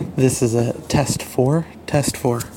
This is a test four. Test four.